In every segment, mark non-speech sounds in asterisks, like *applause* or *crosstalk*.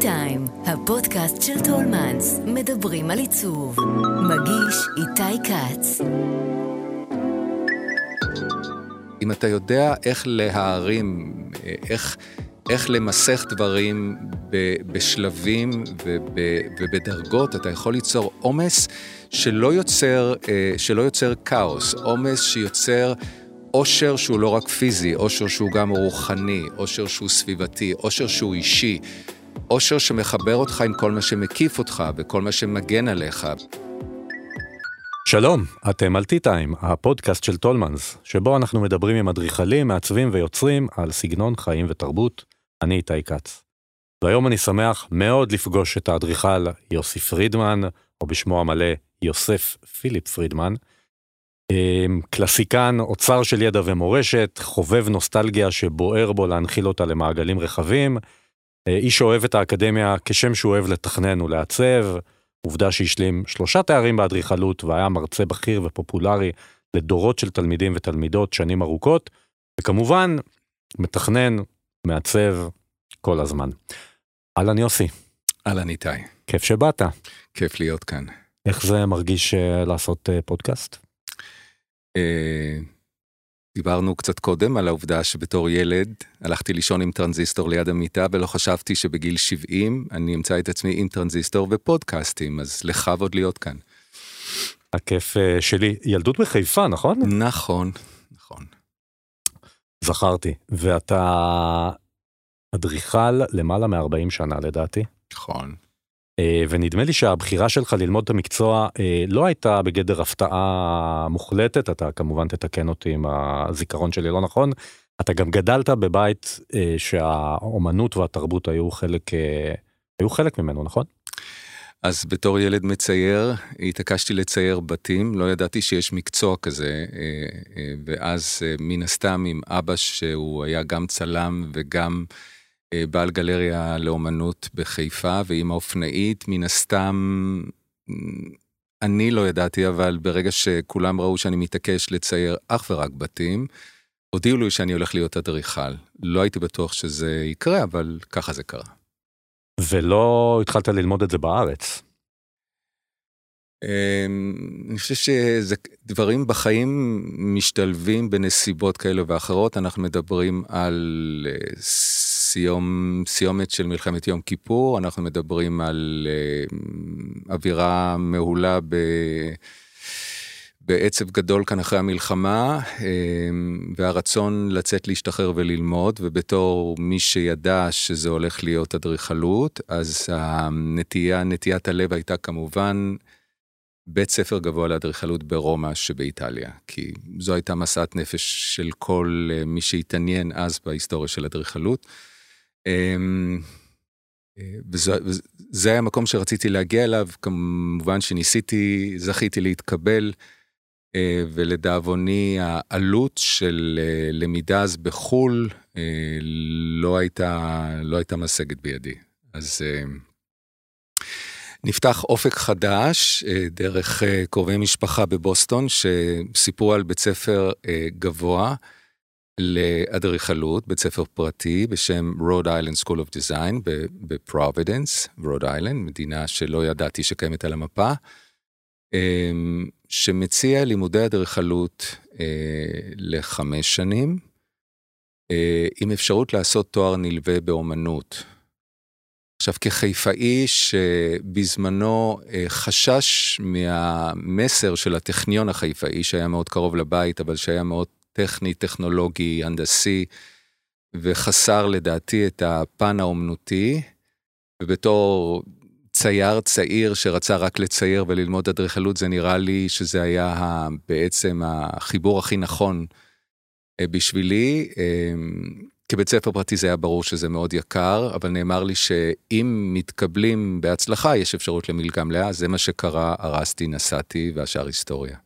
טיים, הפודקאסט של טולמנס, מדברים על עיצוב. מגיש איתי כץ. אם אתה יודע איך להערים, איך, איך למסך דברים ב, בשלבים וב, ובדרגות, אתה יכול ליצור עומס שלא יוצר, אה, שלא יוצר כאוס, עומס שיוצר עושר שהוא לא רק פיזי, עושר שהוא גם רוחני, עושר שהוא סביבתי, עושר שהוא אישי, עושר שמחבר אותך עם כל מה שמקיף אותך וכל מה שמגן עליך. שלום, אתם על טי-טיים, הפודקאסט של טולמנס, שבו אנחנו מדברים עם אדריכלים, מעצבים ויוצרים על סגנון חיים ותרבות. אני איתי כץ. והיום אני שמח מאוד לפגוש את האדריכל יוסי פרידמן, או בשמו המלא יוסף פיליפ פרידמן, אמ, קלסיקן, אוצר של ידע ומורשת, חובב נוסטלגיה שבוער בו להנחיל אותה למעגלים רחבים, איש שאוהב את האקדמיה כשם שהוא אוהב לתכנן ולעצב, עובדה שהשלים שלושה תארים באדריכלות והיה מרצה בכיר ופופולרי לדורות של תלמידים ותלמידות שנים ארוכות, וכמובן, מתכנן, מעצב כל הזמן. אהלן יוסי. אהלן איתי. כיף שבאת. כיף להיות כאן. איך זה מרגיש אה, לעשות אה, פודקאסט? דיברנו קצת קודם על העובדה שבתור ילד הלכתי לישון עם טרנזיסטור ליד המיטה ולא חשבתי שבגיל 70 אני אמצא את עצמי עם טרנזיסטור ופודקאסטים, אז לכבוד להיות כאן. הכיף אה, שלי, ילדות בחיפה, נכון? נכון, נכון. זכרתי, ואתה אדריכל למעלה מ-40 שנה לדעתי. נכון. אה, ונדמה לי שהבחירה שלך ללמוד את המקצוע אה, לא הייתה בגדר הפתעה מוחלטת, אתה כמובן תתקן אותי אם הזיכרון שלי לא נכון. אתה גם גדלת בבית אה, שהאומנות והתרבות היו חלק, היו חלק ממנו, נכון? אז בתור ילד מצייר, התעקשתי לצייר בתים, לא ידעתי שיש מקצוע כזה, ואז מן הסתם עם אבא שהוא היה גם צלם וגם... אה, בעל גלריה לאומנות בחיפה, ועם האופנאית, מן הסתם, אני לא ידעתי, אבל ברגע שכולם ראו שאני מתעקש לצייר אך ורק בתים, הודיעו לי שאני הולך להיות אדריכל. לא הייתי בטוח שזה יקרה, אבל ככה זה קרה. ולא התחלת ללמוד את זה בארץ. אמ, אני חושב שדברים בחיים משתלבים בנסיבות כאלה ואחרות, אנחנו מדברים על אה, סיום, סיומת של מלחמת יום כיפור, אנחנו מדברים על uh, אווירה מעולה ב... בעצב גדול כאן אחרי המלחמה, uh, והרצון לצאת להשתחרר וללמוד, ובתור מי שידע שזה הולך להיות אדריכלות, אז הנטייה, נטיית הלב הייתה כמובן בית ספר גבוה לאדריכלות ברומא שבאיטליה, כי זו הייתה מסעת נפש של כל אה, מי שהתעניין אז בהיסטוריה של אדריכלות. אמ, אה, וזה היה המקום שרציתי להגיע אליו, כמובן שניסיתי, זכיתי להתקבל, אה, ולדאבוני העלות של אה, למידה אז בחו"ל לא הייתה, לא הייתה משגת בידי. אז נפתח אופק חדש דרך קרובי משפחה בבוסטון, שסיפרו על בית ספר גבוה. לאדריכלות, בית ספר פרטי בשם Rhode Island School of Design בפרובידנס, רוד איילנד, מדינה שלא ידעתי שקיימת על המפה, אמ, שמציע לימודי אדריכלות אה, לחמש שנים, אה, עם אפשרות לעשות תואר נלווה באומנות. עכשיו, כחיפאי שבזמנו אה, חשש מהמסר של הטכניון החיפאי, שהיה מאוד קרוב לבית, אבל שהיה מאוד טכני, טכנולוגי, הנדסי, וחסר לדעתי את הפן האומנותי, ובתור צייר צעיר שרצה רק לצייר וללמוד אדריכלות, זה נראה לי שזה היה בעצם החיבור הכי נכון אה, בשבילי. אמ, כבית ספר פרטי זה היה ברור שזה מאוד יקר, אבל נאמר לי שאם מתקבלים בהצלחה, יש אפשרות למלגה מלאה, זה מה שקרה, הרסתי, נסעתי, והשאר היסטוריה.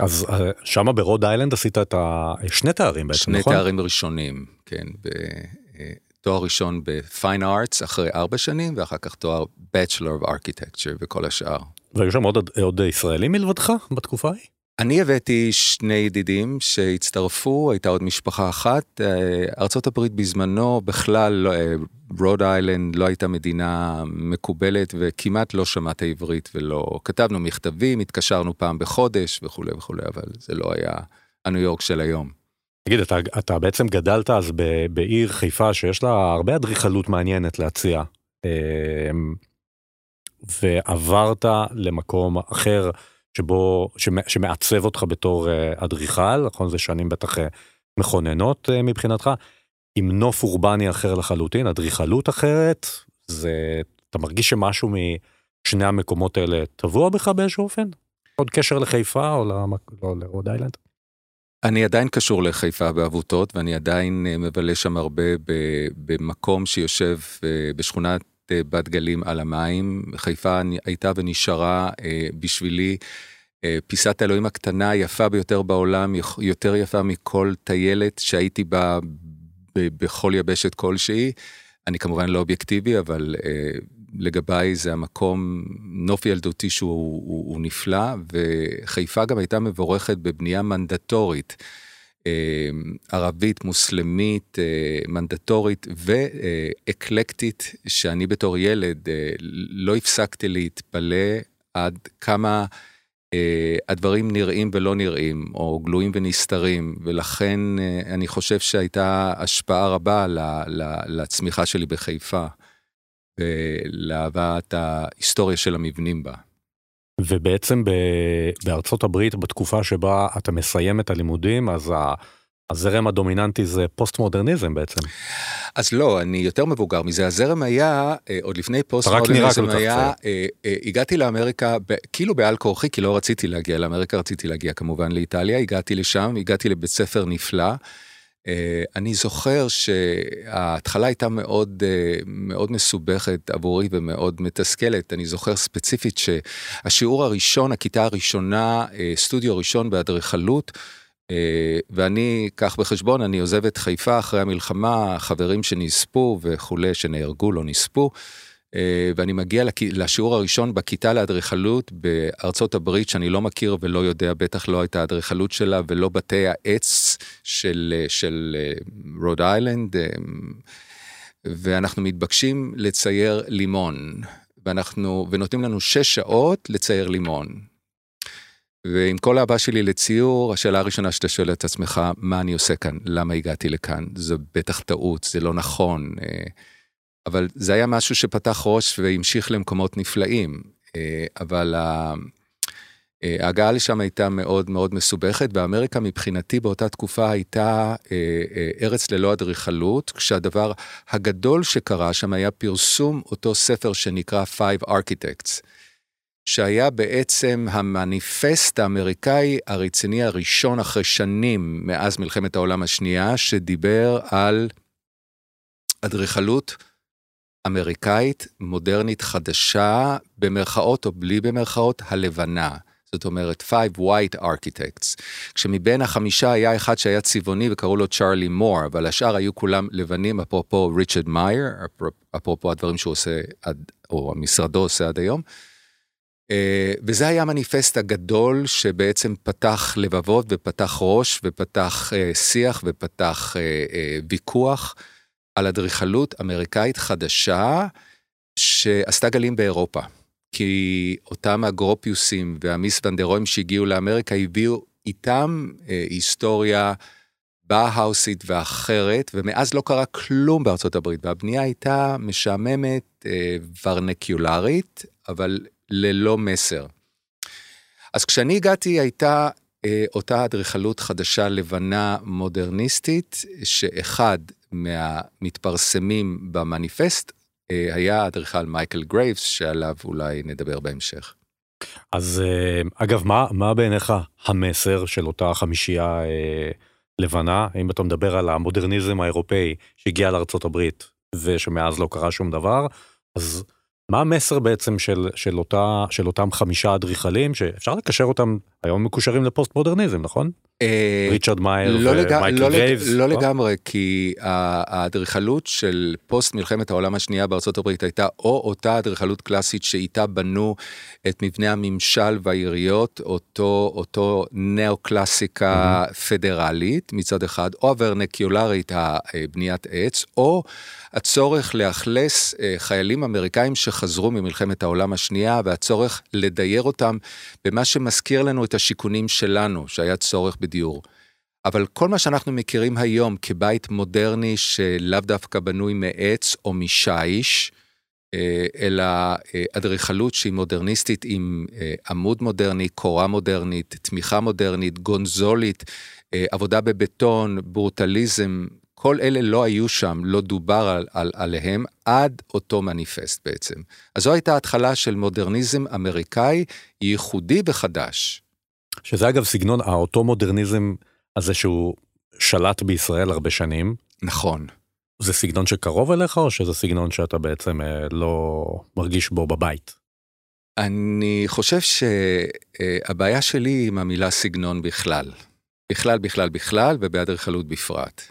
אז אה, שמה ברוד איילנד עשית את שני תארים בעצם, שני נכון? שני תארים ראשונים, כן. אה, תואר ראשון ב-Fine Arts אחרי ארבע שנים, ואחר כך תואר Bachelor of Architecture וכל השאר. והיו שם עוד, עוד ישראלים מלבדך בתקופה ההיא? אני הבאתי שני ידידים שהצטרפו, הייתה עוד משפחה אחת. ארה"ב בזמנו בכלל, רוד איילנד לא הייתה מדינה מקובלת וכמעט לא שמעת עברית ולא כתבנו מכתבים, התקשרנו פעם בחודש וכולי וכולי, אבל זה לא היה הניו יורק של היום. תגיד, אתה, אתה בעצם גדלת אז ב, בעיר חיפה שיש לה הרבה אדריכלות מעניינת להציע, אמ, ועברת למקום אחר שבו, שמעצב אותך בתור אה, אדריכל, נכון? זה שנים בטח אה, מכוננות אה, מבחינתך, עם נוף אורבני אחר לחלוטין, אדריכלות אחרת, זה, אתה מרגיש שמשהו משני המקומות האלה טבוע בך באיזשהו אופן? עוד קשר לחיפה או לא, לרוד איילנד? אני עדיין קשור לחיפה בעבותות, ואני עדיין מבלה שם הרבה במקום שיושב בשכונת בת גלים על המים. חיפה הייתה ונשארה בשבילי פיסת האלוהים הקטנה היפה ביותר בעולם, יותר יפה מכל טיילת שהייתי בה בכל יבשת כלשהי. אני כמובן לא אובייקטיבי, אבל לגביי זה המקום, נוף ילדותי שהוא הוא, הוא נפלא, וחיפה גם הייתה מבורכת בבנייה מנדטורית. ערבית, מוסלמית, מנדטורית ואקלקטית, שאני בתור ילד לא הפסקתי להתפלא עד כמה הדברים נראים ולא נראים, או גלויים ונסתרים, ולכן אני חושב שהייתה השפעה רבה לצמיחה שלי בחיפה. ולאהבת ההיסטוריה של המבנים בה. ובעצם בארצות הברית בתקופה שבה אתה מסיים את הלימודים אז הזרם הדומיננטי זה פוסט מודרניזם בעצם. אז לא אני יותר מבוגר מזה הזרם היה אה, עוד לפני פוסט מודרניזם היה אה, אה, הגעתי לאמריקה כאילו בעל כורחי כי לא רציתי להגיע לאמריקה רציתי להגיע כמובן לאיטליה הגעתי לשם הגעתי לבית ספר נפלא. אה, אני זוכר שההתחלה הייתה מאוד אה, מאוד מסובכת עבורי ומאוד מתסכלת. אני זוכר ספציפית שהשיעור הראשון, הכיתה הראשונה, אה, סטודיו ראשון באדריכלות, ואני, קח בחשבון, אני עוזב את חיפה אחרי המלחמה, חברים שנספו וכולי, שנהרגו, לא נספו. אה, ואני מגיע לשיעור הראשון בכיתה לאדריכלות בארצות הברית שאני לא מכיר ולא יודע, בטח לא הייתה האדריכלות שלה ולא בתי העץ של, של רוד אה, איילנד, אה, ואנחנו מתבקשים לצייר לימון, ואנחנו, ונותנים לנו שש שעות לצייר לימון. ועם כל האהבה שלי לציור, השאלה הראשונה שאתה שואל את עצמך, מה אני עושה כאן? למה הגעתי לכאן? זו בטח טעות, זה לא נכון. אבל זה היה משהו שפתח ראש והמשיך למקומות נפלאים. אה, אבל אה, ההגעה לשם הייתה מאוד מאוד מסובכת, ואמריקה מבחינתי באותה תקופה הייתה אה, ארץ ללא אדריכלות, כשהדבר הגדול שקרה שם היה פרסום אותו ספר שנקרא Five Architects, שהיה בעצם המניפסט האמריקאי הרציני הראשון אחרי שנים מאז מלחמת העולם השנייה, שדיבר על אדריכלות אמריקאית, מודרנית, חדשה, במרכאות או בלי במרכאות, הלבנה. זאת אומרת, Five White Architects. כשמבין החמישה היה אחד שהיה צבעוני וקראו לו צ'ארלי מור, אבל השאר היו כולם לבנים, אפרופו ריצ'רד מאייר, אפרופו הדברים שהוא עושה, עד, או משרדו עושה עד היום. אה, וזה היה המניפסט הגדול שבעצם פתח לבבות ופתח ראש ופתח אה, שיח ופתח אה, ויכוח. על אדריכלות אמריקאית חדשה שעשתה גלים באירופה. כי אותם הגרופיוסים והמיס ונדרוים שהגיעו לאמריקה הביאו איתם אה, היסטוריה באוהאוסית ואחרת, ומאז לא קרה כלום בארצות הברית, והבנייה הייתה משעממת, אה, ורנקיולרית, אבל ללא מסר. אז כשאני הגעתי הייתה אה, אותה אדריכלות חדשה לבנה מודרניסטית, שאחד מהמתפרסמים במניפסט אה, היה האדריכל מייקל גרייבס, שעליו אולי נדבר בהמשך. אז אה, אגב, מה, מה בעיניך המסר של אותה חמישייה אה, לבנה? אם אתה מדבר על המודרניזם האירופאי שהגיע הברית ושמאז לא קרה שום דבר, אז מה המסר בעצם של, של, אותה, של אותם חמישה אדריכלים שאפשר לקשר אותם היום מקושרים לפוסט מודרניזם, נכון? אה, ריצ'רד מאייר לא. ומייקל לא, לג... גרייבס. לא לגמרי, כי האדריכלות של פוסט מלחמת העולם השנייה בארצות הברית הייתה או אותה אדריכלות קלאסית שאיתה בנו את מבנה הממשל והעיריות, אותו, אותו ניאו-קלאסיקה פדרלית מצד אחד, או הוורנקיולרית, הבניית עץ, או הצורך לאכלס אה, חיילים אמריקאים שחזרו ממלחמת העולם השנייה, והצורך לדייר אותם במה שמזכיר לנו את השיכונים שלנו, שהיה צורך בדיור. אבל כל מה שאנחנו מכירים היום כבית מודרני שלאו דווקא בנוי מעץ או משיש, אה, אלא אה, אדריכלות שהיא מודרניסטית עם אה, עמוד מודרני, קורה מודרנית, תמיכה מודרנית, גונזולית, עבודה בבטון, ברוטליזם, כל אלה לא היו שם, לא דובר על, על, עליהם עד אותו מניפסט בעצם. אז זו הייתה התחלה של מודרניזם אמריקאי ייחודי וחדש. שזה אגב סגנון, האותו מודרניזם הזה שהוא שלט בישראל הרבה שנים, נכון. זה סגנון שקרוב אליך או שזה סגנון שאתה בעצם אה, לא מרגיש בו בבית? אני חושב שהבעיה שלי היא עם המילה סגנון בכלל. בכלל, בכלל, בכלל, ובאדריכלות בפרט.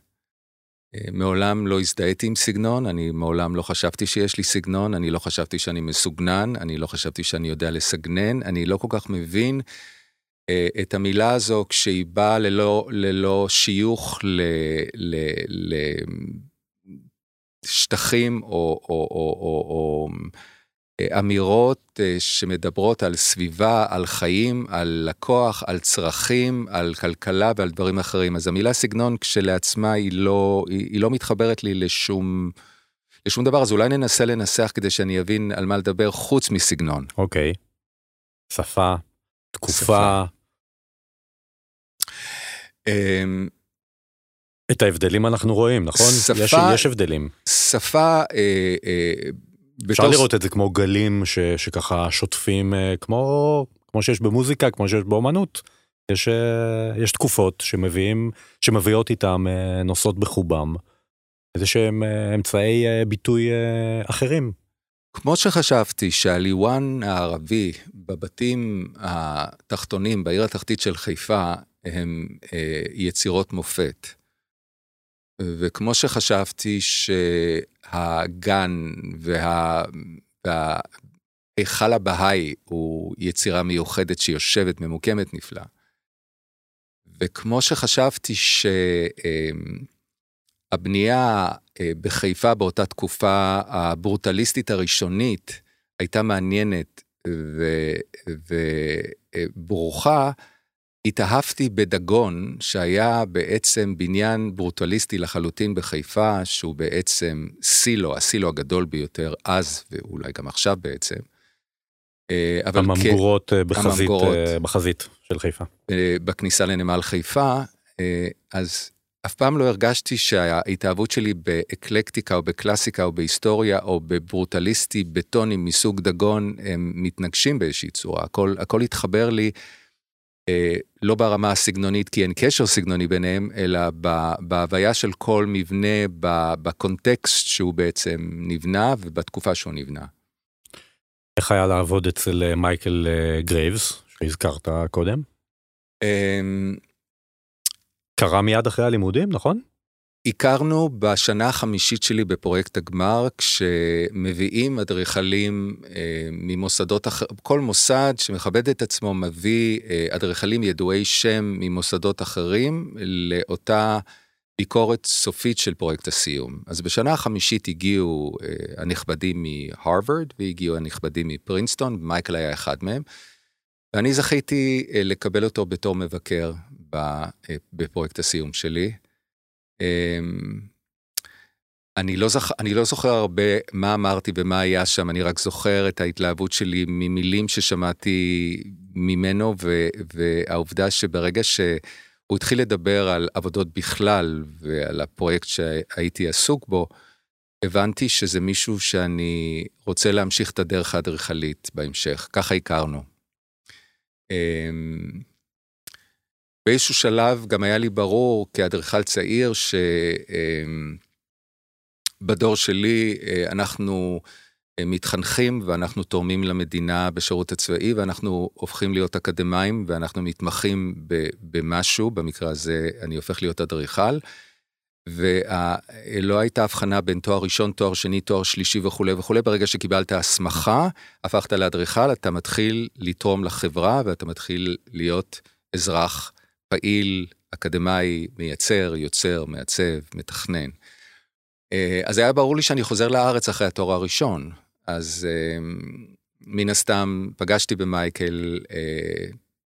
אה, מעולם לא הזדהיתי עם סגנון, אני מעולם לא חשבתי שיש לי סגנון, אני לא חשבתי שאני מסוגנן, אני לא חשבתי שאני יודע לסגנן, אני לא כל כך מבין אה, את המילה הזו כשהיא באה ללא, ללא שיוך ל, ל, לשטחים או, או, או, או, או אה, אמירות אה, שמדברות על סביבה, על חיים, על לקוח, על צרכים, על כלכלה ועל דברים אחרים. אז המילה סגנון כשלעצמה היא לא, היא, היא לא מתחברת לי לשום, לשום דבר, אז אולי ננסה לנסח כדי שאני אבין על מה לדבר חוץ מסגנון. אוקיי. שפה, תקופה, שפה. אמ, את ההבדלים אנחנו רואים, נכון? שפה- יש, יש הבדלים. שפה, אה, אה, אפשר בתור- לראות את זה כמו גלים ש, שככה שוטפים, אה, כמו, כמו שיש במוזיקה, כמו שיש באומנות. יש, אה, יש תקופות שמביאים, שמביאות איתם אה, נושאות בחובם. איזה שהם אה, אמצעי אה, ביטוי אה, אחרים. כמו שחשבתי שהליוואן הערבי בבתים התחתונים בעיר התחתית של חיפה הם אה, יצירות מופת. וכמו שחשבתי שהגן וה... וההיכל הבהאי הוא יצירה מיוחדת שיושבת, ממוקמת נפלא. וכמו שחשבתי שהבנייה אה, בחיפה באותה תקופה הברוטליסטית הראשונית הייתה מעניינת ו- וברוכה, התאהבתי בדגון שהיה בעצם בניין ברוטליסטי לחלוטין בחיפה, שהוא בעצם סילו, הסילו הגדול ביותר אז ואולי גם עכשיו בעצם. אה, כן, הממגורות אה, בחזית, הממגורות. אה, בחזית של חיפה. בכניסה לנמל חיפה, אז אף פעם לא הרגשתי שההתאהבות שלי באקלקטיקה או בקלאסיקה או בהיסטוריה או בברוטליסטי בטונים מסוג דגון הם מתנגשים באיזושהי צורה. הכל, הכל התחבר לי לא ברמה הסגנונית כי אין קשר סגנוני ביניהם, אלא בהוויה של כל מבנה, ב- בקונטקסט שהוא בעצם נבנה ובתקופה שהוא נבנה. איך היה לעבוד אצל אה, מייקל אה, גרייבס, שהזכרת קודם? אמ, קרה מיד אחרי הלימודים, נכון? הכרנו בשנה החמישית שלי בפרויקט הגמר, כשמביאים אדריכלים אה, ממוסדות אחר, כל מוסד שמכבד את עצמו מביא אה, אדריכלים ידועי שם ממוסדות אחרים לאותה ביקורת סופית של פרויקט הסיום. אז בשנה החמישית הגיעו אה, הנכבדים מהרווארד והגיעו הנכבדים מפרינסטון, מייקל היה אחד מהם, ואני זכיתי אה, לקבל אותו בתור מבקר אה, בפרויקט הסיום שלי. אמ, אני לא, זכ... אני לא זוכר הרבה מה אמרתי ומה היה שם, אני רק זוכר את ההתלהבות שלי ממילים ששמעתי ממנו, ו... והעובדה שברגע שהוא התחיל לדבר על עבודות בכלל ועל הפרויקט שהייתי עסוק בו, הבנתי שזה מישהו שאני רוצה להמשיך את הדרך האדריכלית בהמשך, ככה הכרנו. אמ, באיזשהו שלב גם היה לי ברור כאדריכל צעיר שבדור שלי אה, אנחנו מתחנכים ואנחנו תורמים למדינה בשירות הצבאי ואנחנו הופכים להיות אקדמאים ואנחנו מתמחים במשהו, במקרה הזה אני הופך להיות אדריכל. ולא הייתה הבחנה בין תואר ראשון, תואר שני, תואר שלישי וכולי וכולי. ברגע שקיבלת הסמכה, הפכת לאדריכל, אתה מתחיל לתרום לחברה ואתה מתחיל להיות אזרח פעיל, אקדמאי, מייצר, יוצר, מעצב, מתכנן. אה, אז היה ברור לי שאני חוזר לארץ אחרי התואר הראשון. אז אה, מן הסתם פגשתי במייקל, אה,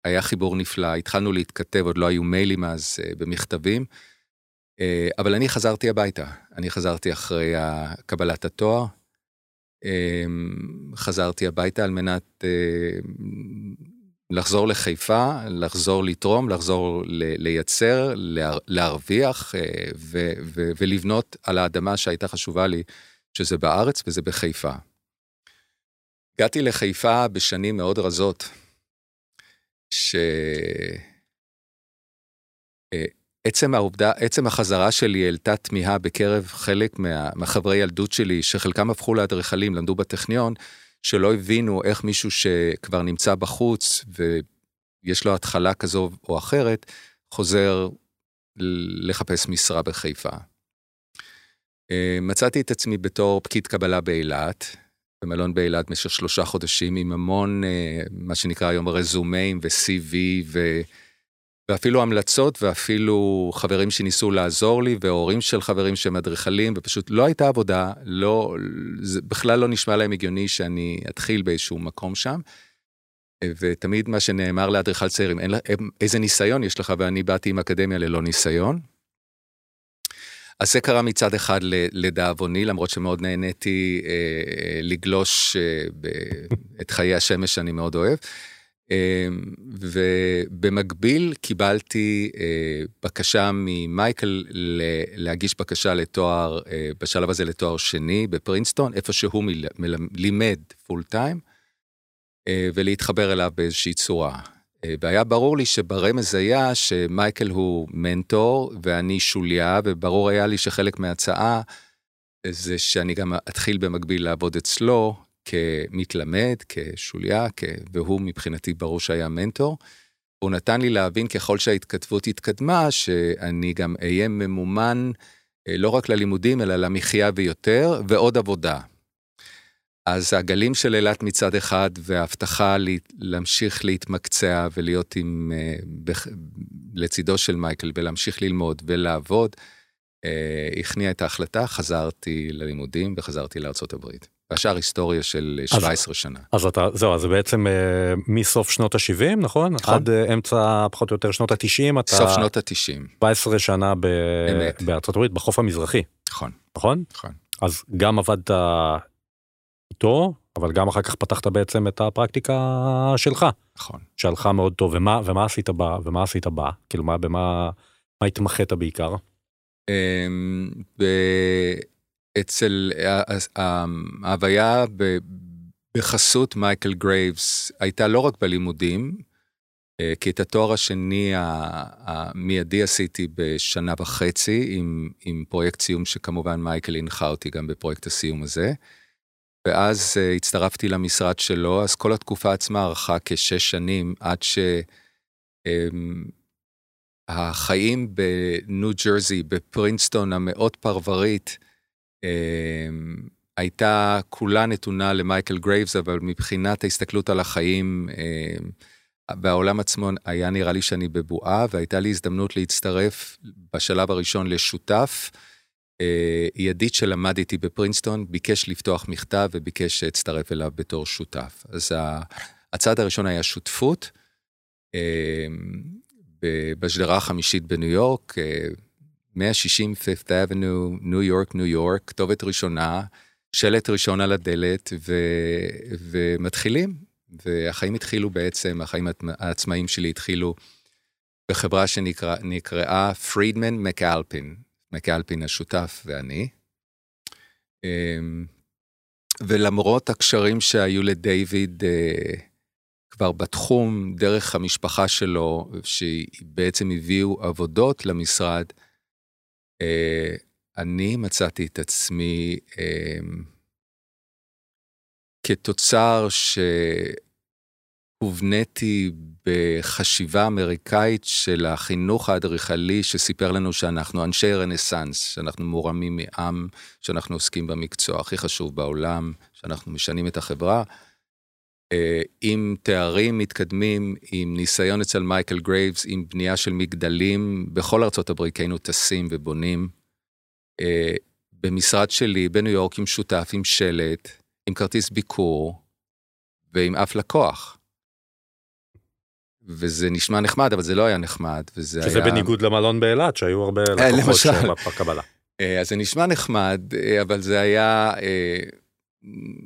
היה חיבור נפלא, התחלנו להתכתב, עוד לא היו מיילים אז במכתבים. אבל אני חזרתי הביתה, אני חזרתי אחרי קבלת התואר, חזרתי הביתה על מנת לחזור לחיפה, לחזור לתרום, לחזור לייצר, להרוויח ולבנות על האדמה שהייתה חשובה לי, שזה בארץ וזה בחיפה. הגעתי לחיפה בשנים מאוד רזות, ש... עצם העובדה, עצם החזרה שלי העלתה תמיהה בקרב חלק מה, מהחברי ילדות שלי, שחלקם הפכו לאדריכלים, למדו בטכניון, שלא הבינו איך מישהו שכבר נמצא בחוץ ויש לו התחלה כזו או אחרת, חוזר לחפש משרה בחיפה. אה, מצאתי את עצמי בתור פקיד קבלה באילת, במלון באילת במשך שלושה חודשים, עם המון, אה, מה שנקרא היום רזומיים ו-CV ו... ואפילו המלצות ואפילו חברים שניסו לעזור לי והורים של חברים שהם אדריכלים ופשוט לא הייתה עבודה, לא, זה בכלל לא נשמע להם הגיוני שאני אתחיל באיזשהו מקום שם. ותמיד מה שנאמר לאדריכל צעירים, אין, איזה ניסיון יש לך ואני באתי עם אקדמיה ללא ניסיון. אז זה קרה מצד אחד לדאבוני, למרות שמאוד נהניתי אה, לגלוש אה, את חיי השמש שאני מאוד אוהב. אמ, ובמקביל קיבלתי אה, בקשה ממייקל להגיש בקשה לתואר, אה, בשלב הזה לתואר שני בפרינסטון, איפה שהוא לימד פול טיים, אה, ולהתחבר אליו באיזושהי צורה. והיה ברור לי שברמז היה שמייקל הוא מנטור ואני שוליה, וברור היה לי שחלק מההצעה זה שאני גם אתחיל במקביל לעבוד אצלו, כמתלמד, כשוליה, כ... והוא מבחינתי ברור שהיה מנטור. הוא נתן לי להבין ככל שההתכתבות התקדמה, שאני גם אהיה ממומן אה, לא רק ללימודים, אלא למחיה ויותר, ועוד עבודה. אז הגלים של אילת מצד אחד, וההבטחה להמשיך להתמקצע ולהיות עם, אה, לצידו של מייקל ולהמשיך ללמוד ולעבוד, אה, הכניע את ההחלטה, חזרתי ללימודים וחזרתי לארה"ב. והשאר היסטוריה של 17 אז, שנה. אז אתה, זהו, אז בעצם אה, מסוף שנות ה-70, נכון? נכון. עד אה, אמצע פחות או יותר שנות ה-90, אתה... סוף שנות ה-90. 17 שנה ב... בארצות הברית, בחוף המזרחי. נכון. נכון? נכון. אז גם עבדת איתו, אבל גם אחר כך פתחת בעצם את הפרקטיקה שלך. נכון. שהלכה מאוד טוב, ומה, ומה עשית בה, ומה עשית בה? כאילו, מה, במה, מה התמחית בעיקר? אמ, אצל ההוויה בחסות מייקל גרייבס הייתה לא רק בלימודים, אה, כי את התואר השני המיידי עשיתי בשנה וחצי עם, עם פרויקט סיום שכמובן מייקל הנחה אותי גם בפרויקט הסיום הזה. ואז הצטרפתי למשרד שלו, אז כל התקופה עצמה ארכה כשש שנים עד שהחיים um, בניו ג'רזי, בפרינסטון המאוד פרברית, אמ, הייתה כולה נתונה למייקל גרייבס, אבל מבחינת ההסתכלות על החיים והעולם אמ, עצמו, היה נראה לי שאני בבועה, והייתה לי הזדמנות להצטרף בשלב הראשון לשותף. אה, ידיד שלמד איתי בפרינסטון, ביקש לפתוח מכתב וביקש שאצטרף אליו בתור שותף. אז הצעד הראשון היה שותפות. אמ, בשדרה החמישית בניו יורק, אה, 160 Fifth Avenue, ניו יורק, ניו יורק, כתובת ראשונה, שלט ראשון על הדלת, ו, ומתחילים. והחיים התחילו בעצם, החיים העצמאיים שלי התחילו בחברה שנקראה פרידמן מקאלפין, מקאלפין השותף ואני. אמ, ולמרות הקשרים שהיו לדיוויד אה, כבר בתחום, דרך המשפחה שלו, שבעצם הביאו עבודות למשרד, אני מצאתי את עצמי, אמ, כתוצר שהובניתי בחשיבה אמריקאית של החינוך האדריכלי שסיפר לנו שאנחנו אנשי רנסאנס, שאנחנו מורמים מעם, שאנחנו עוסקים במקצוע הכי חשוב בעולם, שאנחנו משנים את החברה. אה, עם תארים מתקדמים, עם ניסיון אצל מייקל גרייבס, עם בנייה של מגדלים, בכל ארצות הברית היינו טסים ובונים. אה, במשרד שלי בניו יורק עם שותף, עם שלט, עם כרטיס ביקור ועם אף לקוח. וזה נשמע נחמד, אבל זה לא היה נחמד, וזה שזה היה... בניגוד למלון באילת, שהיו הרבה אה, לקוחות למשל. בקבלה. אז זה נשמע נחמד, אבל זה היה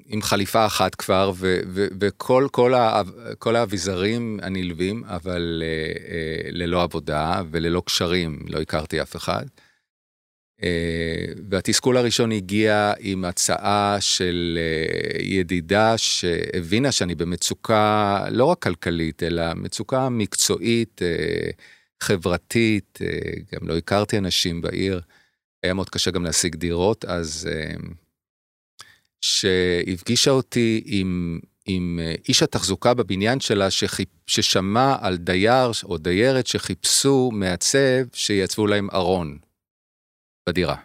עם חליפה אחת כבר, ו- ו- וכל כל ה- כל האביזרים הנלווים, אבל אה, אה, ללא עבודה וללא קשרים, לא הכרתי אף אחד. אה, והתסכול הראשון הגיע עם הצעה של אה, ידידה שהבינה שאני במצוקה לא רק כלכלית, אלא מצוקה מקצועית, אה, חברתית, אה, גם לא הכרתי אנשים בעיר. היה מאוד קשה גם להשיג דירות, אז אה, שהפגישה אותי עם, עם אה, איש התחזוקה בבניין שלה שחיפ, ששמע על דייר או דיירת שחיפשו מעצב שיעצבו להם ארון בדירה.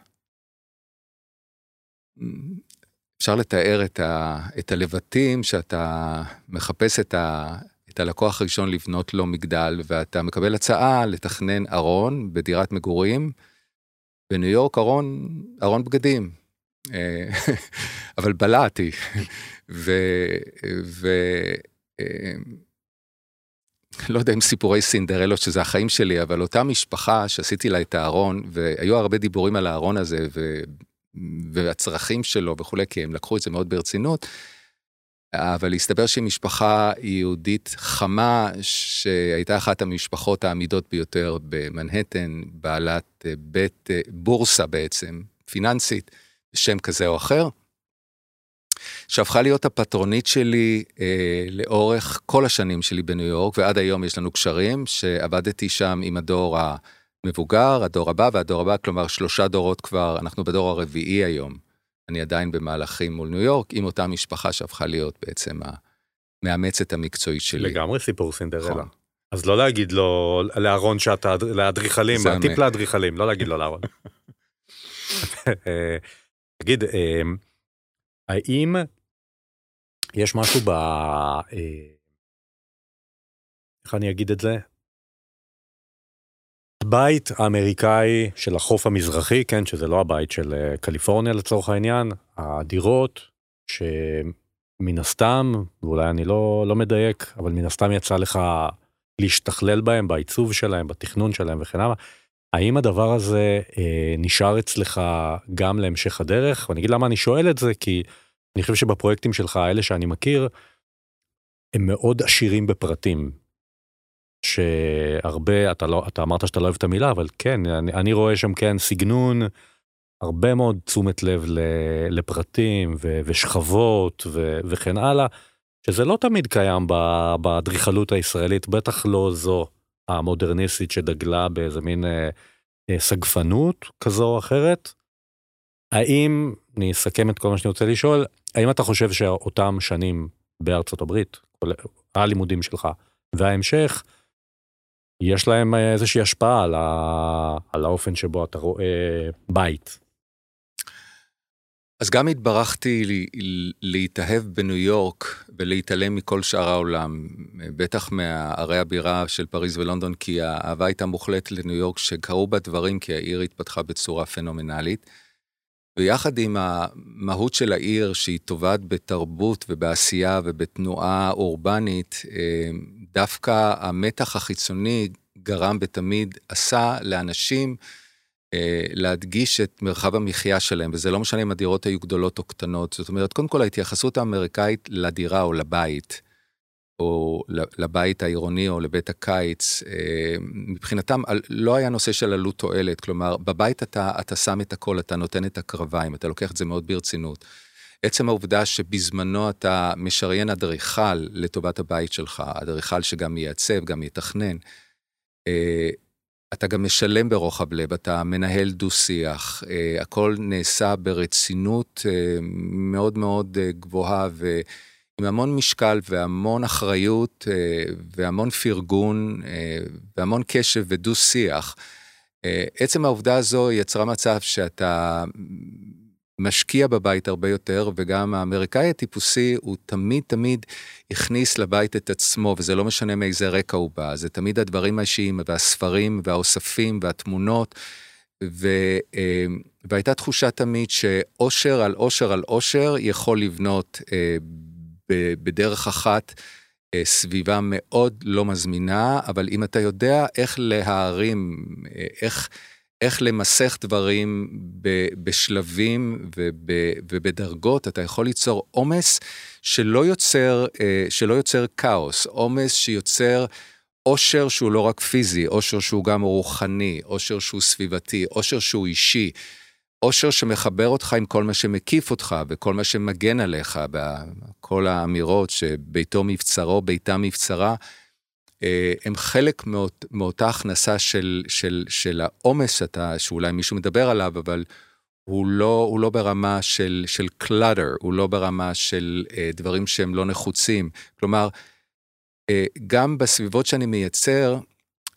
אפשר לתאר את, ה, את הלבטים שאתה מחפש את, ה, את הלקוח הראשון לבנות לו מגדל ואתה מקבל הצעה לתכנן ארון בדירת מגורים. בניו יורק ארון, ארון בגדים. אה, *laughs* אבל בלעתי. ו... ו... אה, לא יודע אם סיפורי סינדרלות שזה החיים שלי, אבל אותה משפחה שעשיתי לה את הארון, והיו הרבה דיבורים על הארון הזה, ו... והצרכים שלו וכולי, כי הם לקחו את זה מאוד ברצינות. אבל הסתבר שהיא משפחה יהודית חמה, שהייתה אחת המשפחות העמידות ביותר במנהטן, בעלת אה, בית בורסה בעצם, פיננסית, בשם כזה או אחר, שהפכה להיות הפטרונית שלי אה, לאורך כל השנים שלי בניו יורק, ועד היום יש לנו קשרים, שעבדתי שם עם הדור המבוגר, הדור הבא והדור הבא, כלומר שלושה דורות כבר, אנחנו בדור הרביעי היום. אני עדיין במהלכים מול ניו יורק, עם אותה משפחה שהפכה להיות בעצם המאמצת המקצועית שלי. לגמרי סיפור סינדרלה. נכון. אז לא להגיד לו לאהרון שאתה לאדריכלים, זה טיפ אמת. לאדריכלים, לא להגיד לו לאהרון. *laughs* תגיד, אה, האם יש משהו ב... אה, איך אני אגיד את זה? הבית האמריקאי של החוף המזרחי, כן, שזה לא הבית של אה, קליפורניה לצורך העניין, הדירות שמן הסתם, ואולי אני לא, לא מדייק, אבל מן הסתם יצא לך להשתכלל בהם, בעיצוב שלהם, בתכנון שלהם וכן הלאה. האם הדבר הזה אה, נשאר אצלך גם להמשך הדרך? ואני אגיד למה אני שואל את זה, כי אני חושב שבפרויקטים שלך, אלה שאני מכיר, הם מאוד עשירים בפרטים. שהרבה, אתה, לא, אתה אמרת שאתה לא אוהב את המילה, אבל כן, אני, אני רואה שם כן סגנון, הרבה מאוד תשומת לב ל, לפרטים ו, ושכבות ו, וכן הלאה, שזה לא תמיד קיים באדריכלות הישראלית, בטח לא זו המודרניסטית שדגלה באיזה מין אה, אה, סגפנות כזו או אחרת. האם, אני אסכם את כל מה שאני רוצה לשאול, האם אתה חושב שאותם שנים בארצות הברית, הלימודים שלך וההמשך, יש להם אה, איזושהי השפעה על, ה... על האופן שבו אתה רואה בית. אז גם התברכתי להתאהב בניו יורק ולהתעלם מכל שאר העולם, בטח מערי הבירה של פריז ולונדון, כי האהבה הייתה מוחלטת לניו יורק, שקרו בה דברים, כי העיר התפתחה בצורה פנומנלית. ויחד עם המהות של העיר, שהיא טובעת בתרבות ובעשייה ובתנועה אורבנית, דווקא המתח החיצוני גרם ותמיד עשה לאנשים להדגיש את מרחב המחיה שלהם, וזה לא משנה אם הדירות היו גדולות או קטנות. זאת אומרת, קודם כל ההתייחסות האמריקאית לדירה או לבית, או לבית העירוני או לבית הקיץ, אה, מבחינתם לא היה נושא של עלות תועלת, כלומר, בבית אתה, אתה שם את הכל, אתה נותן את הקרביים, אתה לוקח את זה מאוד ברצינות. עצם העובדה שבזמנו אתה משריין אדריכל לטובת הבית שלך, אדריכל שגם ייעצב, גם יתכנן, אה, אתה גם משלם ברוחב לב, אתה מנהל דו-שיח, אה, הכל נעשה ברצינות אה, מאוד מאוד אה, גבוהה ועם המון משקל והמון אחריות והמון פרגון והמון קשב ודו-שיח. עצם העובדה הזו יצרה מצב שאתה משקיע בבית הרבה יותר, וגם האמריקאי הטיפוסי הוא תמיד תמיד הכניס לבית את עצמו, וזה לא משנה מאיזה רקע הוא בא, זה תמיד הדברים האישיים והספרים והאוספים והתמונות, ו, אה, והייתה תחושה תמיד שאושר על אושר על אושר יכול לבנות אה, בדרך אחת. אה, סביבה מאוד לא מזמינה, אבל אם אתה יודע איך להערים, איך, איך למסך דברים בשלבים ובדרגות, אתה יכול ליצור עומס שלא יוצר, אה, שלא יוצר כאוס, עומס שיוצר עושר שהוא לא רק פיזי, עושר שהוא גם רוחני, עושר שהוא סביבתי, עושר שהוא אישי, עושר שמחבר אותך עם כל מה שמקיף אותך וכל מה שמגן עליך, כל האמירות שביתו מבצרו, ביתה מבצרה. אה, הם חלק מאות, מאותה הכנסה של, של, של העומס שאתה, שאולי מישהו מדבר עליו, אבל הוא לא, הוא לא ברמה של, של clutter, הוא לא ברמה של אה, דברים שהם לא נחוצים. כלומר, אה, גם בסביבות שאני מייצר,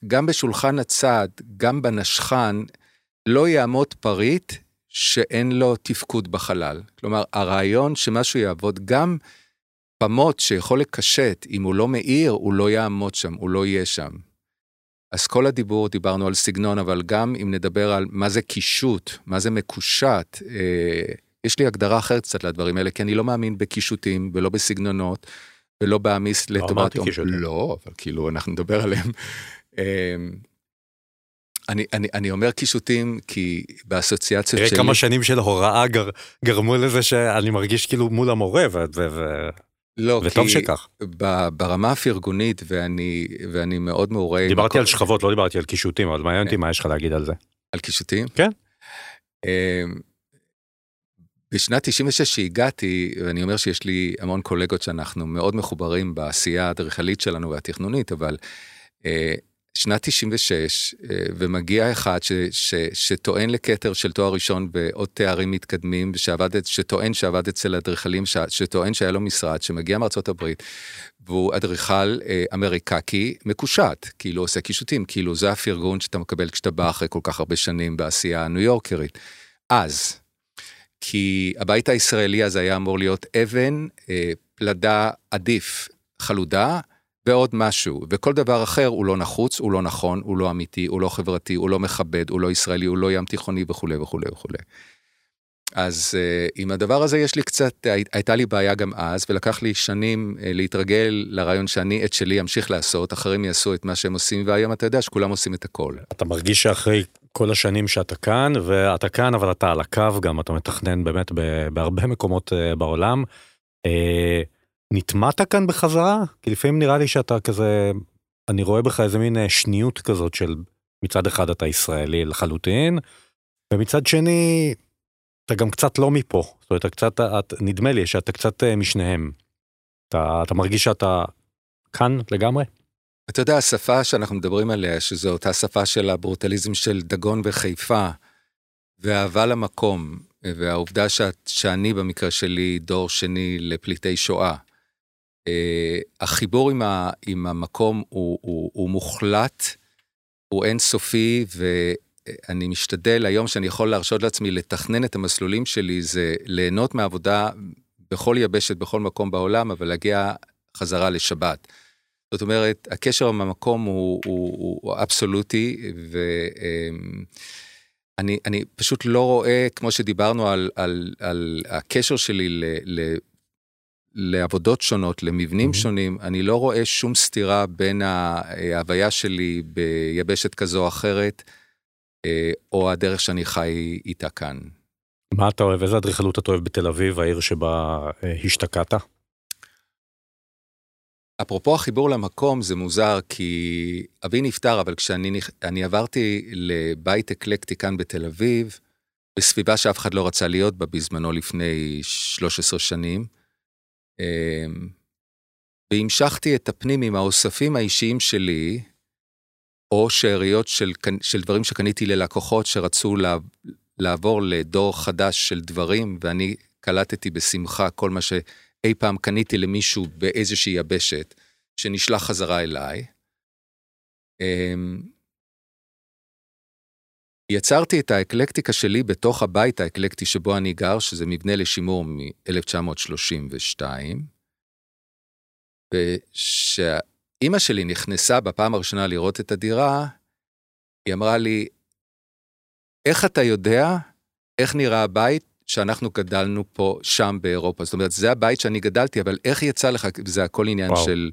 גם בשולחן הצד, גם בנשכן, לא יעמוד פריט שאין לו תפקוד בחלל. כלומר, הרעיון שמשהו יעבוד גם במות שיכול לקשט, אם הוא לא מאיר, הוא לא יעמוד שם, הוא לא יהיה שם. אז כל הדיבור, דיברנו על סגנון, אבל גם אם נדבר על מה זה קישוט, מה זה מקושט, אה, יש לי הגדרה אחרת קצת לדברים האלה, כי אני לא מאמין בקישוטים ולא בסגנונות, ולא באמיס לא לטובת... לא קישוטים. לא, אבל כאילו, אנחנו נדבר עליהם. אה, אני, אני, אני אומר קישוטים כי באסוציאציות שלי... תראה כמה שנים של הוראה גר, גרמו לזה שאני מרגיש כאילו מול המורה, ו... ו, ו... לא, וטוב כי שכך. ברמה הפרגונית, ואני, ואני מאוד מעורה... דיברתי מקום... על שכבות, לא דיברתי על קישוטים, אבל מעניין אותי כן. מה יש לך להגיד על זה. על קישוטים? כן. אמ, בשנת 96 שהגעתי, ואני אומר שיש לי המון קולגות שאנחנו מאוד מחוברים בעשייה האדריכלית שלנו והתכנונית, אבל אה, שנת 96, אה, ומגיע אחד ש, ש, שטוען לכתר של תואר ראשון ועוד תארים מתקדמים, שעבד, שטוען שעבד אצל אדריכלים, שטוען שהיה לו משרד, שמגיע מארצות הברית, והוא אדריכל אה, אמריקקי מקושט, כאילו עושה קישוטים, כאילו זה הפרגון שאתה מקבל כשאתה בא אחרי כל כך הרבה שנים בעשייה הניו יורקרית. אז, כי הבית הישראלי אז היה אמור להיות אבן, אה, פלדה עדיף, חלודה, ועוד משהו, וכל דבר אחר הוא לא נחוץ, הוא לא נכון, הוא לא אמיתי, הוא לא חברתי, הוא לא מכבד, הוא לא ישראלי, הוא לא ים תיכוני וכולי וכולי וכולי. אז uh, עם הדבר הזה יש לי קצת, הייתה לי בעיה גם אז, ולקח לי שנים uh, להתרגל לרעיון שאני את שלי אמשיך לעשות, אחרים יעשו את מה שהם עושים, והיום אתה יודע שכולם עושים את הכל. אתה מרגיש שאחרי כל השנים שאתה כאן, ואתה כאן, אבל אתה על הקו גם, אתה מתכנן באמת בהרבה מקומות uh, בעולם. Uh, נטמעת כאן בחזרה? כי לפעמים נראה לי שאתה כזה, אני רואה בך איזה מין אה, שניות כזאת של מצד אחד אתה ישראלי לחלוטין, ומצד שני אתה גם קצת לא מפה. זאת אומרת, קצת, את, נדמה לי שאתה קצת אה, משניהם. אתה, אתה מרגיש שאתה כאן לגמרי? אתה יודע, השפה שאנחנו מדברים עליה, שזו אותה שפה של הברוטליזם של דגון וחיפה, ואהבה למקום, והעובדה שאת, שאני במקרה שלי דור שני לפליטי שואה, החיבור עם, ה, עם המקום הוא, הוא, הוא מוחלט, הוא אינסופי, ואני משתדל היום שאני יכול להרשות לעצמי לתכנן את המסלולים שלי, זה ליהנות מעבודה בכל יבשת, בכל מקום בעולם, אבל להגיע חזרה לשבת. זאת אומרת, הקשר עם המקום הוא, הוא, הוא אבסולוטי, ואני אני פשוט לא רואה, כמו שדיברנו על, על, על הקשר שלי ל, ל, לעבודות שונות, למבנים mm-hmm. שונים, אני לא רואה שום סתירה בין ההוויה שלי ביבשת כזו או אחרת, אה, או הדרך שאני חי איתה כאן. מה אתה אוהב? איזה אדריכלות אתה אוהב בתל אביב, העיר שבה אה, השתקעת? אפרופו החיבור למקום, זה מוזר, כי אבי נפטר, אבל כשאני עברתי לבית אקלקטי כאן בתל אביב, בסביבה שאף אחד לא רצה להיות בה בזמנו לפני 13 שנים, והמשכתי את הפנים עם האוספים האישיים שלי, או שאריות של, של דברים שקניתי ללקוחות שרצו לעבור לדור חדש של דברים, ואני קלטתי בשמחה כל מה שאי פעם קניתי למישהו באיזושהי יבשת, שנשלח חזרה אליי. אמ, יצרתי את האקלקטיקה שלי בתוך הבית האקלקטי שבו אני גר, שזה מבנה לשימור מ-1932, וכשאימא שלי נכנסה בפעם הראשונה לראות את הדירה, היא אמרה לי, איך אתה יודע איך נראה הבית שאנחנו גדלנו פה, שם באירופה? זאת אומרת, זה הבית שאני גדלתי, אבל איך יצא לך, זה הכל עניין וואו. של...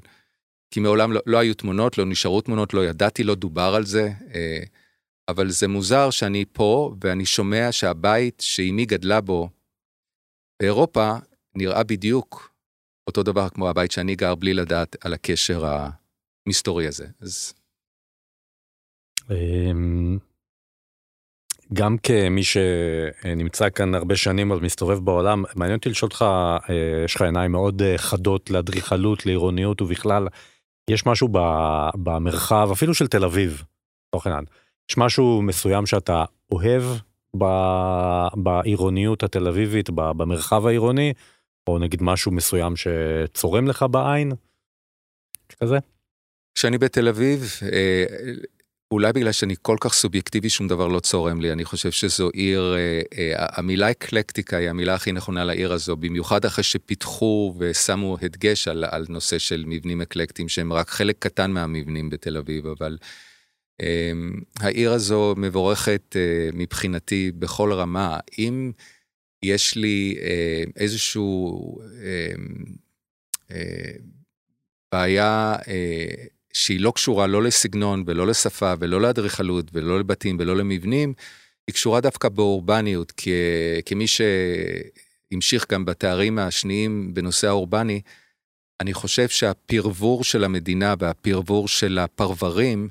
כי מעולם לא, לא היו תמונות, לא נשארו תמונות, לא ידעתי, לא דובר על זה. אה, אבל זה מוזר שאני פה ואני שומע שהבית שאימי גדלה בו באירופה נראה בדיוק אותו דבר כמו הבית שאני גר בלי לדעת על הקשר המסתורי הזה. אז... אמ, גם כמי שנמצא כאן הרבה שנים אז מסתובב בעולם מעניין אותי לשאול אותך אה, יש לך עיניים מאוד אה, חדות לאדריכלות לעירוניות ובכלל יש משהו במרחב אפילו של תל אביב. תוכן יש משהו מסוים שאתה אוהב בעירוניות התל אביבית, במרחב העירוני, או נגיד משהו מסוים שצורם לך בעין? כזה? כשאני בתל אביב, אה, אולי בגלל שאני כל כך סובייקטיבי, שום דבר לא צורם לי. אני חושב שזו עיר, אה, אה, המילה אקלקטיקה היא המילה הכי נכונה לעיר הזו, במיוחד אחרי שפיתחו ושמו הדגש על, על נושא של מבנים אקלקטיים, שהם רק חלק קטן מהמבנים בתל אביב, אבל העיר הזו מבורכת אה, מבחינתי בכל רמה. אם יש לי אה, איזשהו אמ, אה, בעיה שהיא לא קשורה לא לסגנון ולא לשפה ולא לאדריכלות ולא לבתים ולא למבנים, היא קשורה דווקא באורבניות, כי, כמי שהמשיך גם בתארים השניים בנושא האורבני, אני חושב שהפרבור של המדינה והפרבור של הפרברים,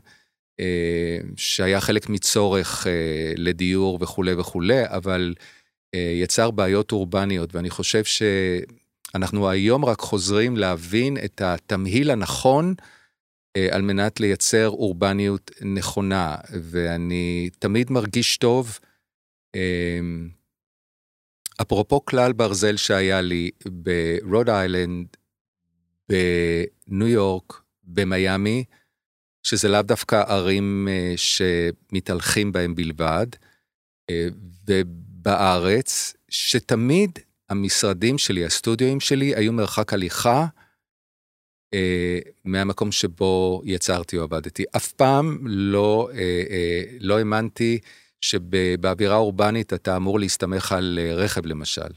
שהיה חלק מצורך אה, לדיור וכולי וכולי, אבל אה, יצר בעיות אורבניות, ואני חושב שאנחנו היום רק חוזרים להבין את התמהיל הנכון על מנת לייצר אורבניות נכונה, ואני תמיד מרגיש טוב. אפרופו כלל ברזל שהיה לי ברוד איילנד, בניו יורק, במיאמי, שזה לאו דווקא ערים אה, שמתהלכים בהם בלבד, אה, ובארץ, שתמיד המשרדים שלי, הסטודיואים שלי, היו מרחק הליכה אה, מהמקום שבו יצרתי או עבדתי. אף פעם לא, לא האמנתי שבאווירה אורבנית אתה אמור להסתמך על רכב למשל.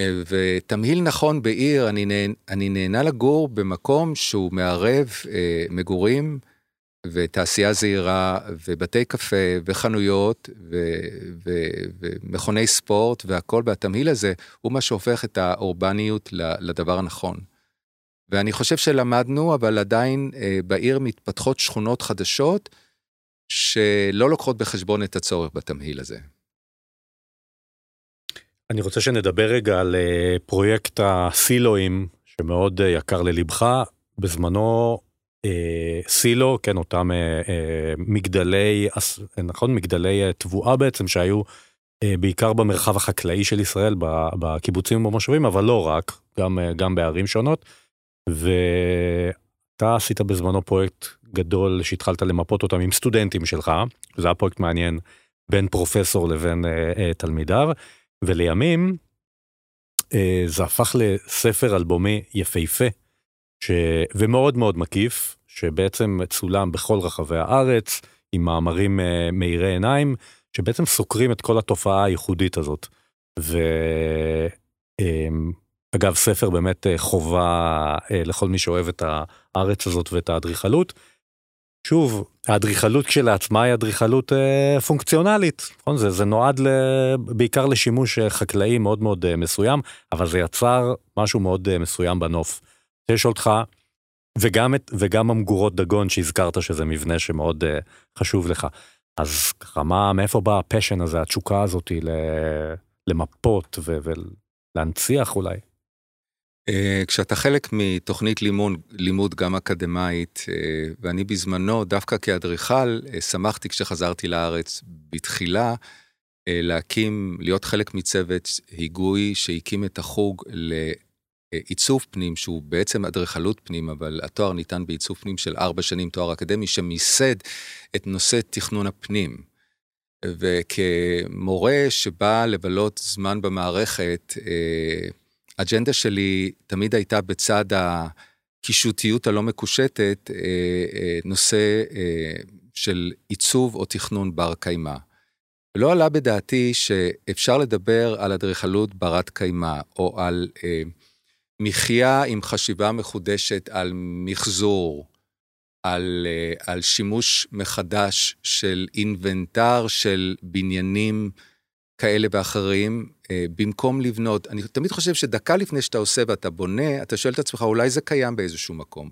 ותמהיל נכון בעיר, אני, נהנה, אני נהנה לגור במקום שהוא מערב אה, מגורים ותעשייה זהירה ובתי קפה וחנויות ו, ו, ומכוני ספורט והכל, והתמהיל הזה הוא מה שהופך את האורבניות לדבר הנכון. ואני חושב שלמדנו, אבל עדיין אה, בעיר מתפתחות שכונות חדשות שלא לוקחות בחשבון את הצורך בתמהיל הזה. אני רוצה שנדבר רגע על אה, פרויקט הסילואים שמאוד אה, יקר ללבך. בזמנו אה, סילו, כן, אותם מגדלי, נכון, מגדלי תבואה בעצם שהיו בעיקר במרחב החקלאי של ישראל, בקיבוצים ובמושבים, אבל לא רק, גם, גם בערים שונות. ואתה עשית בזמנו פרויקט גדול שהתחלת למפות אותם עם סטודנטים שלך, זה היה פרויקט מעניין בין פרופסור לבין תלמידיו. ולימים אה, זה הפך לספר אלבומי יפהפה ש... ומאוד מאוד מקיף, שבעצם צולם בכל רחבי הארץ, עם מאמרים אה, מאירי עיניים, שבעצם סוקרים את כל התופעה הייחודית הזאת. ואגב, אה, ספר באמת אה, חובה לכל מי שאוהב את הארץ הזאת ואת האדריכלות. שוב, האדריכלות כשלעצמה היא אדריכלות אה, פונקציונלית, נכון? זה, זה נועד ל, בעיקר לשימוש אה, חקלאי מאוד מאוד אה, מסוים, אבל זה יצר משהו מאוד אה, מסוים בנוף. אני לשאול אותך, וגם, את, וגם המגורות דגון שהזכרת שזה מבנה שמאוד אה, חשוב לך, אז ככה, מה, מאיפה בא הפשן הזה, התשוקה הזאת ל, למפות ולהנציח אולי? אה, כשאתה חלק מתוכנית לימוד, לימוד גם אקדמאית, אה, ואני בזמנו, דווקא כאדריכל, אה, שמחתי כשחזרתי לארץ בתחילה, להקים, להיות חלק מצוות היגוי שהקים את החוג לעיצוב פנים, שהוא בעצם אדריכלות פנים, אבל התואר ניתן בעיצוב פנים של ארבע שנים, תואר אקדמי, שמיסד את נושא תכנון הפנים. וכמורה שבא לבלות זמן במערכת, האג'נדה שלי תמיד הייתה בצד הקישוטיות הלא מקושטת, אה, אה, נושא אה, של עיצוב או תכנון בר קיימא. לא עלה בדעתי שאפשר לדבר על אדריכלות ברת קיימא, או על אה, מחיה עם חשיבה מחודשת על מחזור, על, אה, על שימוש מחדש של אינבנטר של בניינים כאלה ואחרים, במקום לבנות. אני תמיד חושב שדקה לפני שאתה עושה ואתה בונה, אתה שואל את עצמך, אולי זה קיים באיזשהו מקום.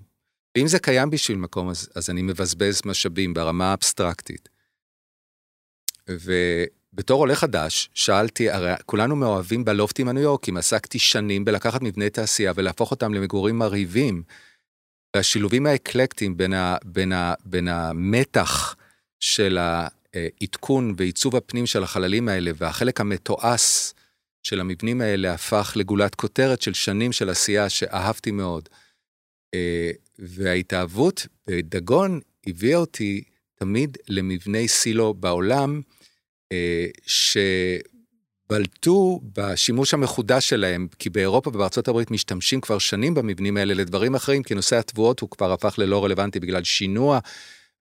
ואם זה קיים בשביל מקום, אז, אז אני מבזבז משאבים ברמה האבסטרקטית. ובתור עולה חדש, שאלתי, הרי כולנו מאוהבים בלופטים הניו יורקים, עסקתי שנים בלקחת מבני תעשייה ולהפוך אותם למגורים מרהיבים. והשילובים האקלקטיים בין, ה, בין, ה, בין המתח של העדכון ועיצוב הפנים של החללים האלה והחלק המתועש של המבנים האלה הפך לגולת כותרת של שנים של עשייה שאהבתי מאוד. אה, וההתאהבות בדגון הביאה אותי תמיד למבני סילו בעולם, אה, שבלטו בשימוש המחודש שלהם, כי באירופה ובארצות הברית משתמשים כבר שנים במבנים האלה לדברים אחרים, כי נושא התבואות הוא כבר הפך ללא רלוונטי בגלל שינוע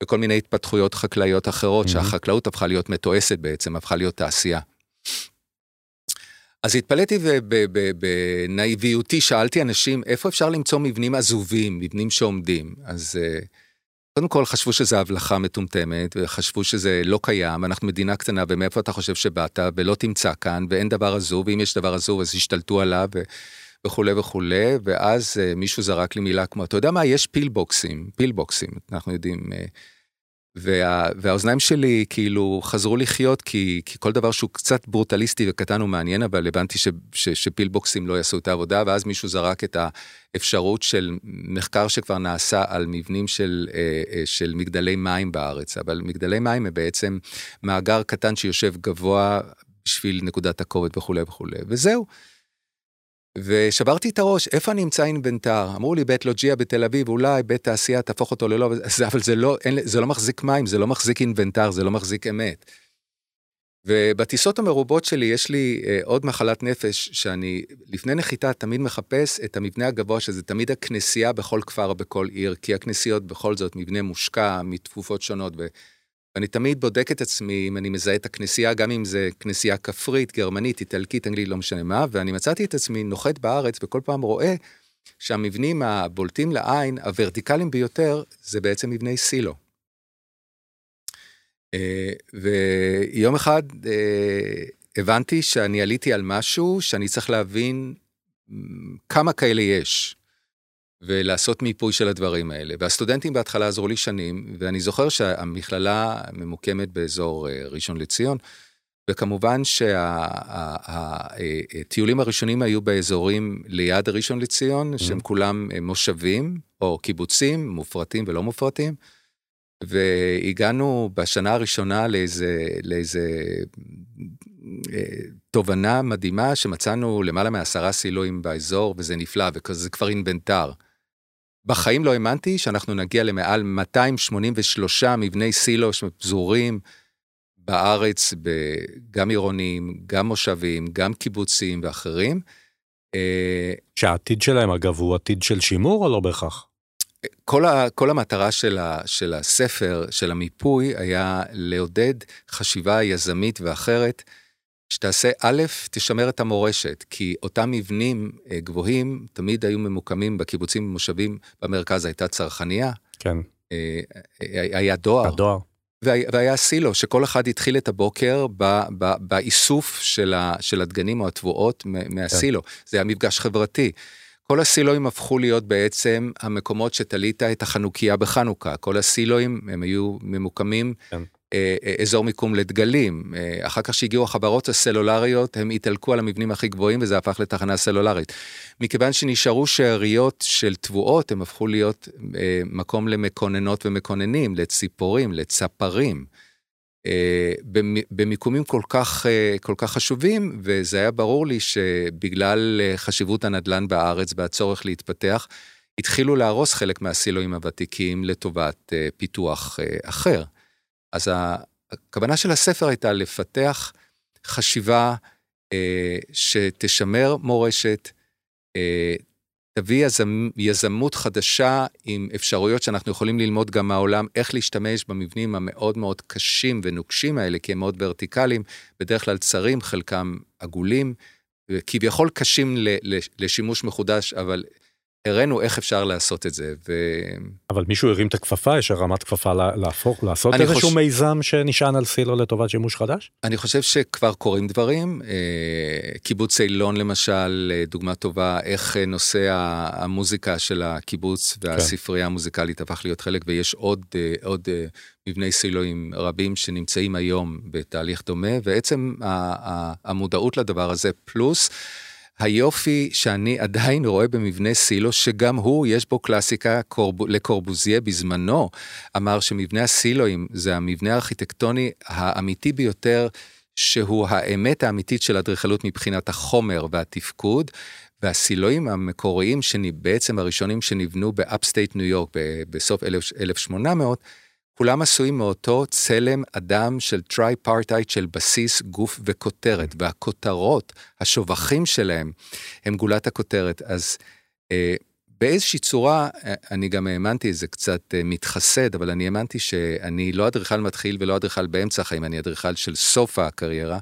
וכל מיני התפתחויות חקלאיות אחרות, mm-hmm. שהחקלאות הפכה להיות מתועסת בעצם, הפכה להיות תעשייה. אז התפלאתי ובנאיביותי שאלתי אנשים, איפה אפשר למצוא מבנים עזובים, מבנים שעומדים? אז אה, קודם כל חשבו שזה הבלחה מטומטמת, וחשבו שזה לא קיים, אנחנו מדינה קטנה, ומאיפה אתה חושב שבאת, ולא תמצא כאן, ואין דבר עזוב, ואם יש דבר עזוב אז ישתלטו עליו. וכולי וכולי, ואז uh, מישהו זרק לי מילה כמו, אתה יודע מה, יש פילבוקסים, פילבוקסים, אנחנו יודעים, uh, וה, והאוזניים שלי כאילו חזרו לחיות כי, כי כל דבר שהוא קצת ברוטליסטי וקטן הוא מעניין אבל הבנתי ש, ש, שפילבוקסים לא יעשו את העבודה ואז מישהו זרק את האפשרות של מחקר שכבר נעשה על מבנים של, אה, אה, של מגדלי מים בארץ אבל מגדלי מים הם בעצם מאגר קטן שיושב גבוה בשביל נקודת הכובד וכולי וכולי וזהו. ושברתי את הראש, איפה אני אמצא אינבנטר? אמרו לי בית לוג'יה בתל אביב, אולי בית תעשייה תהפוך אותו ללא, אבל זה לא, אין, זה לא מחזיק מים, זה לא מחזיק אינבנטר, זה לא מחזיק אמת. ובטיסות המרובות שלי יש לי אה, עוד מחלת נפש, שאני לפני נחיתה תמיד מחפש את המבנה הגבוה, שזה תמיד הכנסייה בכל כפר בכל עיר, כי הכנסיות בכל זאת מבנה מושקע מתפופות שונות. ו... ואני תמיד בודק את עצמי אם אני מזהה את הכנסייה, גם אם זה כנסייה כפרית, גרמנית, איטלקית, אנגלית, לא משנה מה, ואני מצאתי את עצמי נוחת בארץ וכל פעם רואה שהמבנים הבולטים לעין, הוורטיקליים ביותר, זה בעצם מבני סילו. אה, ויום אחד אה, הבנתי שאני עליתי על משהו שאני צריך להבין כמה כאלה יש. ולעשות מיפוי של הדברים האלה. והסטודנטים בהתחלה עזרו לי שנים, ואני זוכר שהמכללה ממוקמת באזור אה, ראשון לציון, וכמובן שהטיולים הראשונים היו באזורים ליד ראשון לציון, mm-hmm. שהם כולם אה, מושבים או קיבוצים, מופרטים ולא מופרטים. והגענו בשנה הראשונה לאיזה, לאיזה אה, תובנה מדהימה שמצאנו למעלה מעשרה סילואים באזור וזה נפלא וכזה כבר אינבנטר. בחיים לא האמנתי שאנחנו נגיע למעל 283 מבני סילו שפזורים בארץ, גם עירוניים, גם מושבים, גם קיבוצים ואחרים. אה, שהעתיד שלהם אגב הוא עתיד של שימור או לא בהכרח? כל, ה, כל המטרה של, ה, של הספר, של המיפוי, היה לעודד חשיבה יזמית ואחרת שתעשה, א', תשמר את המורשת, כי אותם מבנים אה, גבוהים תמיד היו ממוקמים בקיבוצים ומושבים, במרכז הייתה צרכניה. כן. אה, אה, היה דואר. הדואר. והיה סילו, שכל אחד התחיל את הבוקר באיסוף של, ה, של הדגנים או התבואות מהסילו. כן. זה היה מפגש חברתי. כל הסילואים הפכו להיות בעצם המקומות שתלית את החנוכיה בחנוכה. כל הסילואים הם היו ממוקמים כן. אזור מיקום לדגלים. אחר כך שהגיעו החברות הסלולריות, הם התעלקו על המבנים הכי גבוהים וזה הפך לתחנה סלולרית. מכיוון שנשארו שאריות של תבואות, הם הפכו להיות מקום למקוננות ומקוננים, לציפורים, לצפרים. במיקומים כל כך, כל כך חשובים, וזה היה ברור לי שבגלל חשיבות הנדל"ן בארץ והצורך להתפתח, התחילו להרוס חלק מהסילואים הוותיקים לטובת פיתוח אחר. אז הכוונה של הספר הייתה לפתח חשיבה אה, שתשמר מורשת, אה, תביא יזמ, יזמות חדשה עם אפשרויות שאנחנו יכולים ללמוד גם מהעולם, איך להשתמש במבנים המאוד מאוד קשים ונוקשים האלה, כי הם מאוד ורטיקליים, בדרך כלל צרים, חלקם עגולים, כביכול קשים לשימוש מחודש, אבל הראינו איך אפשר לעשות את זה. ו... אבל מישהו הרים את הכפפה, יש הרמת כפפה להפוך, לעשות איזשהו חוש... מיזם שנשען על סילו לטובת שימוש חדש? אני חושב שכבר קורים דברים. אה, קיבוץ אילון למשל, אה, דוגמה טובה, איך אה, נושא המוזיקה של הקיבוץ והספרייה כן. המוזיקלית הפך להיות חלק, ויש עוד, עוד מבני סילואים רבים שנמצאים היום בתהליך דומה, ועצם המודעות לדבר הזה, פלוס, היופי שאני עדיין רואה במבנה סילו, שגם הוא, יש בו קלאסיקה, קורב... לקורבוזיה בזמנו, אמר שמבנה הסילואים זה המבנה הארכיטקטוני האמיתי ביותר, שהוא האמת האמיתית של אדריכלות מבחינת החומר והתפקוד, והסילואים המקוריים, שבעצם הראשונים שנבנו ב upstate ניו יורק בסוף 1800, כולם עשויים מאותו צלם אדם של tripartite של בסיס, גוף וכותרת, והכותרות, השובכים שלהם, הם גולת הכותרת. אז אה, באיזושהי צורה, אה, אני גם האמנתי, זה קצת אה, מתחסד, אבל אני האמנתי שאני לא אדריכל מתחיל ולא אדריכל באמצע החיים, אני אדריכל של סוף הקריירה.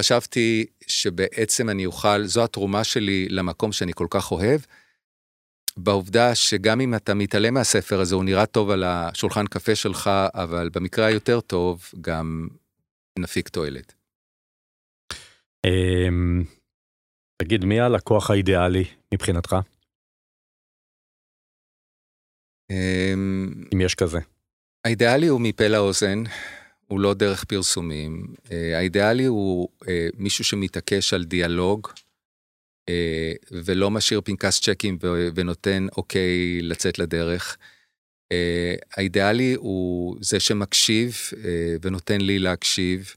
חשבתי שבעצם אני אוכל, זו התרומה שלי למקום שאני כל כך אוהב, בעובדה שגם אם אתה מתעלם מהספר הזה, הוא נראה טוב על השולחן קפה שלך, אבל במקרה היותר טוב, גם נפיק תועלת. אמ, תגיד, מי הלקוח האידיאלי מבחינתך? אמ, אם יש כזה. האידיאלי הוא מפה לאוזן, הוא לא דרך פרסומים. אה, האידיאלי הוא אה, מישהו שמתעקש על דיאלוג, ולא משאיר פנקס צ'קים ונותן אוקיי לצאת לדרך. אה, האידיאלי הוא זה שמקשיב אה, ונותן לי להקשיב.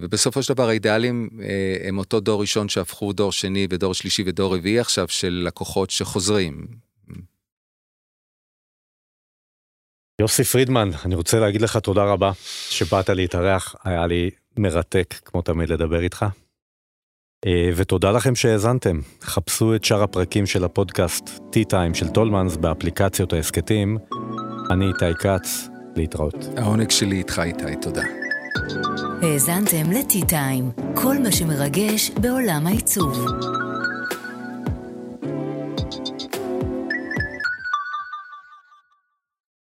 ובסופו של דבר האידיאלים הם אותו דור ראשון שהפכו דור שני ודור שלישי ודור רביעי עכשיו של לקוחות שחוזרים. יוסי פרידמן, אני רוצה להגיד לך תודה רבה שבאת להתארח, היה לי מרתק כמו תמיד לדבר איתך. אה, ותודה לכם שהאזנתם. חפשו את שאר הפרקים של הפודקאסט Tea Time של טולמנס באפליקציות ההסכתים. אני איתי כץ, להתראות. העונג שלי איתך איתי, תודה. האזנתם ל-Tea Time, כל מה שמרגש בעולם העיצוב.